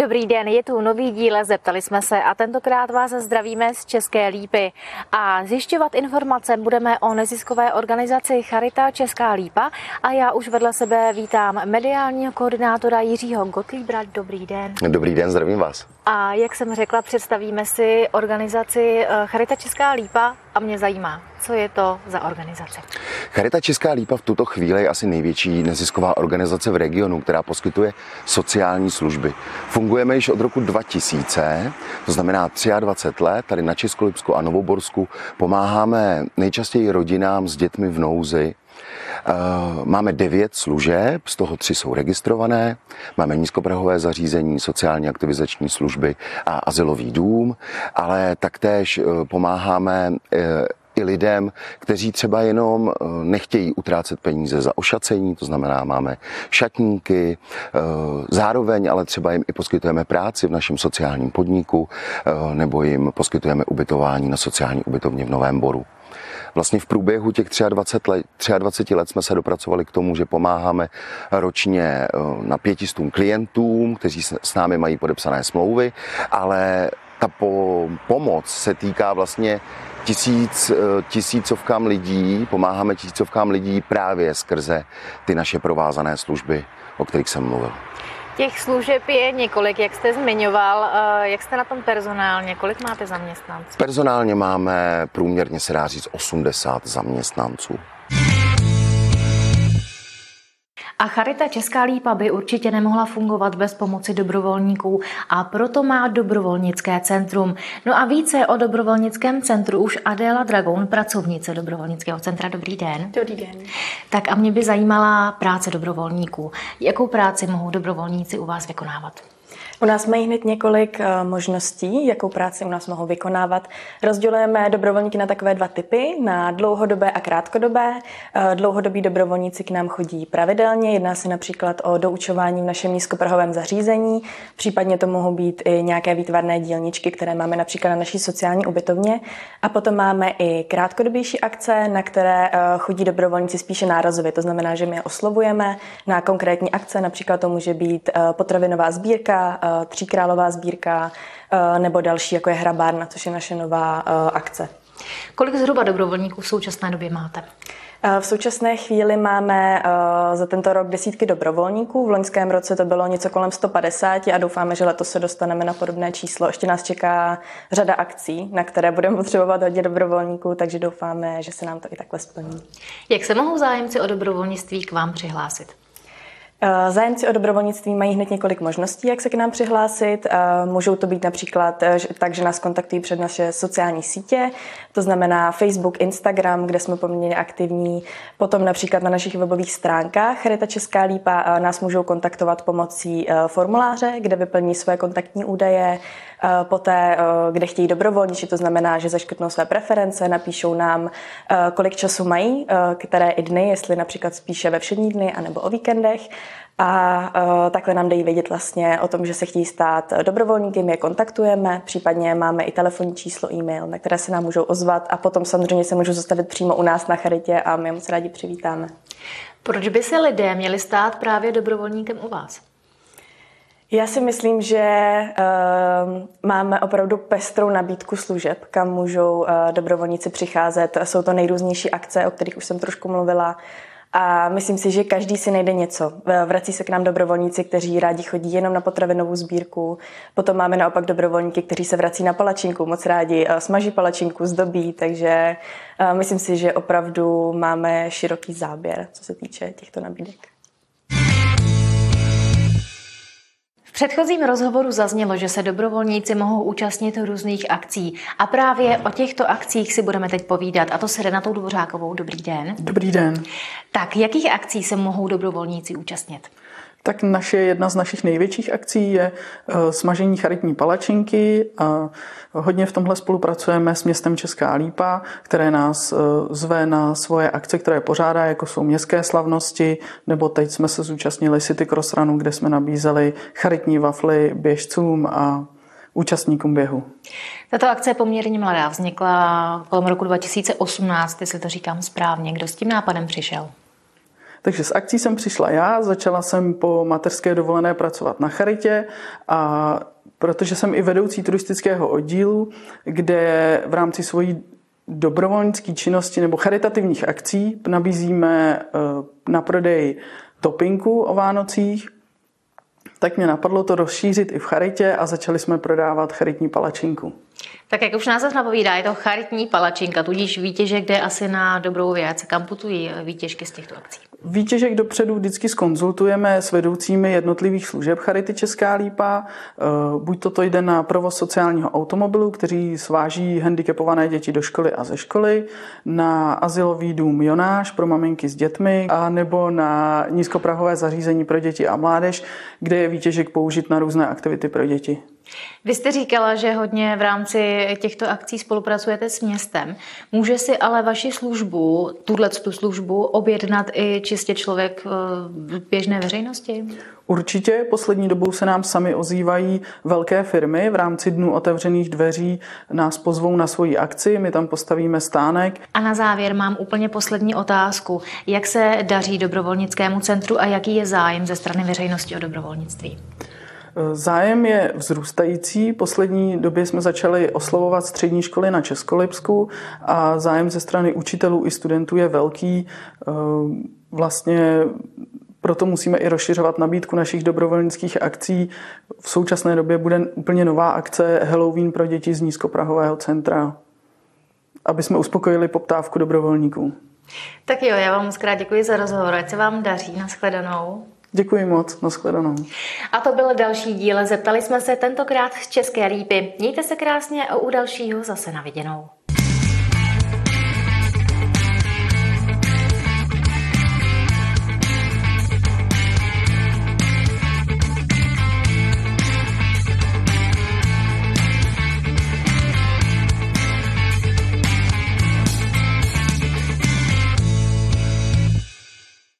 Dobrý den, je tu nový díl, zeptali jsme se a tentokrát vás zdravíme z České Lípy. A zjišťovat informace budeme o neziskové organizaci Charita Česká Lípa a já už vedle sebe vítám mediálního koordinátora Jiřího Gottliebra. Dobrý den. Dobrý den, zdravím vás. A jak jsem řekla, představíme si organizaci eh, Charita Česká Lípa a mě zajímá, co je to za organizace? Charita Česká Lípa v tuto chvíli je asi největší nezisková organizace v regionu, která poskytuje sociální služby. Fungujeme již od roku 2000, to znamená 23 let, tady na Českolipsku a Novoborsku pomáháme nejčastěji rodinám s dětmi v nouzi, eh, Máme devět služeb, z toho tři jsou registrované. Máme nízkoprahové zařízení, sociální aktivizační služby a asilový dům, ale taktéž eh, pomáháme eh, i lidem, kteří třeba jenom eh, nechtějí utrácet peníze za ošacení, to znamená, máme šatníky, eh, zároveň ale třeba jim i poskytujeme práci v našem sociálním podniku eh, nebo jim poskytujeme ubytování na sociální ubytovně v Novém Boru. Vlastně v průběhu těch 23 let, 23 let jsme se dopracovali k tomu, že pomáháme ročně na pětistům klientům, kteří s námi mají podepsané smlouvy, ale ta po, pomoc se týká vlastně tisíc, eh, tisícovkám lidí, pomáháme tisícovkám lidí právě skrze ty naše provázané služby, o kterých jsem mluvil. Těch služeb je několik, jak jste zmiňoval. Eh, jak jste na tom personálně? Kolik máte zaměstnanců? Personálně máme průměrně, se dá říct, 80 zaměstnanců. A Charita Česká lípa by určitě nemohla fungovat bez pomoci dobrovolníků a proto má dobrovolnické centrum. No a více o dobrovolnickém centru už Adéla Dragon, pracovnice dobrovolnického centra. Dobrý den. Dobrý den. Tak a mě by zajímala práce dobrovolníků. Jakou práci mohou dobrovolníci u vás vykonávat? U nás mají hned několik eh, možností, jakou práci u nás mohou vykonávat. Rozdělujeme dobrovolníky na takové dva typy, na dlouhodobé a krátkodobé. Eh, dlouhodobí dobrovolníci k nám chodí pravidelně, jedná se například o doučování v našem nízkoprahovém zařízení, případně to mohou být i nějaké výtvarné dílničky, které máme například na naší sociální ubytovně. A potom máme i krátkodobější akce, na které eh, chodí dobrovolníci spíše nárazově, to znamená, že my je oslovujeme na konkrétní akce, například to může být potravinová sbírka, Tříkrálová sbírka eh, nebo další, jako je Hrabárna, což je naše nová eh, akce. Kolik zhruba dobrovolníků v současné době máte? Eh, v současné chvíli máme za tento rok desítky dobrovolníků. V loňském roce to bylo něco kolem 150 a doufáme, že letos se dostaneme na podobné číslo. Ještě nás čeká řada akcí, na které budeme potřebovat hodně dobrovolníků, takže doufáme, že se nám to i takhle splní. Jak se mohou zájemci o dobrovolnictví k vám přihlásit? Eh, zájemci o dobrovolnictví mají hned několik možností, jak se k nám přihlásit. Eh, můžou to být například eh, tak, že nás kontaktují před naše sociální sítě, to znamená Facebook, Instagram, kde jsme poměrně aktivní. Potom například na našich webových stránkách Charita Česká lípa nás můžou kontaktovat pomocí formuláře, kde vyplní své kontaktní údaje, poté, kde chtějí dobrovolničit, to znamená, že zaškrtnou své preference, napíšou nám, kolik času mají, které i dny, jestli například spíše ve všední dny anebo o víkendech a uh, takhle nám dají vědět vlastně o tom, že se chtějí stát dobrovolníky, my je kontaktujeme, případně máme i telefonní číslo, e-mail, na které se nám můžou ozvat a potom samozřejmě se můžou zastavit přímo u nás na charitě a my je moc rádi přivítáme. Proč by se lidé měli stát právě dobrovolníkem u vás? Já si myslím, že uh, máme opravdu pestrou nabídku služeb, kam můžou uh, dobrovolníci přicházet. Jsou to nejrůznější akce, o kterých už jsem trošku mluvila. A myslím si, že každý si najde něco. Vrací se k nám dobrovolníci, kteří rádi chodí jenom na potravinovou sbírku. Potom máme naopak dobrovolníky, kteří se vrací na palačinku, moc rádi eh, smaží palačinku, zdobí, takže eh, myslím si, že opravdu máme široký záběr, co se týče těchto nabídek. Předchozím rozhovoru zaznělo, že se dobrovolníci mohou účastnit různých akcí a právě o těchto akcích si budeme teď povídat a to se Renatou Dvořákovou. Dobrý den. Dobrý den. Tak, jakých akcí se mohou dobrovolníci účastnit? Tak naše, jedna z našich největších akcí je eh, smažení charitní palačinky a hodně v tomhle spolupracujeme s městem Česká Lípa, které nás eh, zve na svoje akce, které pořádá, jako jsou městské slavnosti, nebo teď jsme se zúčastnili City Cross Runu, kde jsme nabízeli charitní wafly běžcům a účastníkům běhu. Tato akce je poměrně mladá, vznikla kolem roku 2018, jestli to říkám správně. Kdo s tím nápadem přišel? Takže s akcí jsem přišla já, začala jsem po mateřské dovolené pracovat na charitě a protože jsem i vedoucí turistického oddílu, kde v rámci svojí dobrovolnické činnosti nebo charitativních akcí nabízíme eh, na prodej topinku o Vánocích, tak mě napadlo to rozšířit i v charitě a začali jsme prodávat charitní palačinku. Tak jak už název napovídá, je to charitní palačinka, tudíž výtěžek jde asi na dobrou věc. Kam putují výtěžky z těchto akcí? Výtěžek dopředu vždycky skonzultujeme s vedoucími jednotlivých služeb Charity Česká Lípa. Eh, buď toto jde na provoz sociálního automobilu, který sváží handicapované děti do školy a ze školy, na asilový dům Jonáš pro maminky s dětmi, a nebo na nízkoprahové zařízení pro děti a mládež, kde je výtěžek použit na různé aktivity pro děti. Vy jste říkala, že hodně v rámci těchto akcí spolupracujete s městem. Může si ale vaši službu, tuhle tu službu, objednat i čistě člověk v běžné veřejnosti? Určitě. Poslední dobou se nám sami ozývají velké firmy. V rámci dnů otevřených dveří nás pozvou na svoji akci, my tam postavíme stánek. A na závěr mám úplně poslední otázku. Jak se daří dobrovolnickému centru a jaký je zájem ze strany veřejnosti o dobrovolnictví? Zájem je vzrůstající. Poslední době jsme začali oslovovat střední školy na Českolipsku a zájem ze strany učitelů i studentů je velký. Eh, vlastně proto musíme i rozšiřovat nabídku našich dobrovolnických akcí. V současné době bude úplně nová akce Halloween pro děti z nízkoprahového centra, aby jsme uspokojili poptávku dobrovolníků. Tak jo, já vám moc krát děkuji za rozhovor, ať se vám daří, nashledanou. Děkuji moc, nashledanou. A to byl další díl. Zeptali jsme se tentokrát z České lípy. Mějte se krásně a u dalšího zase na viděnou.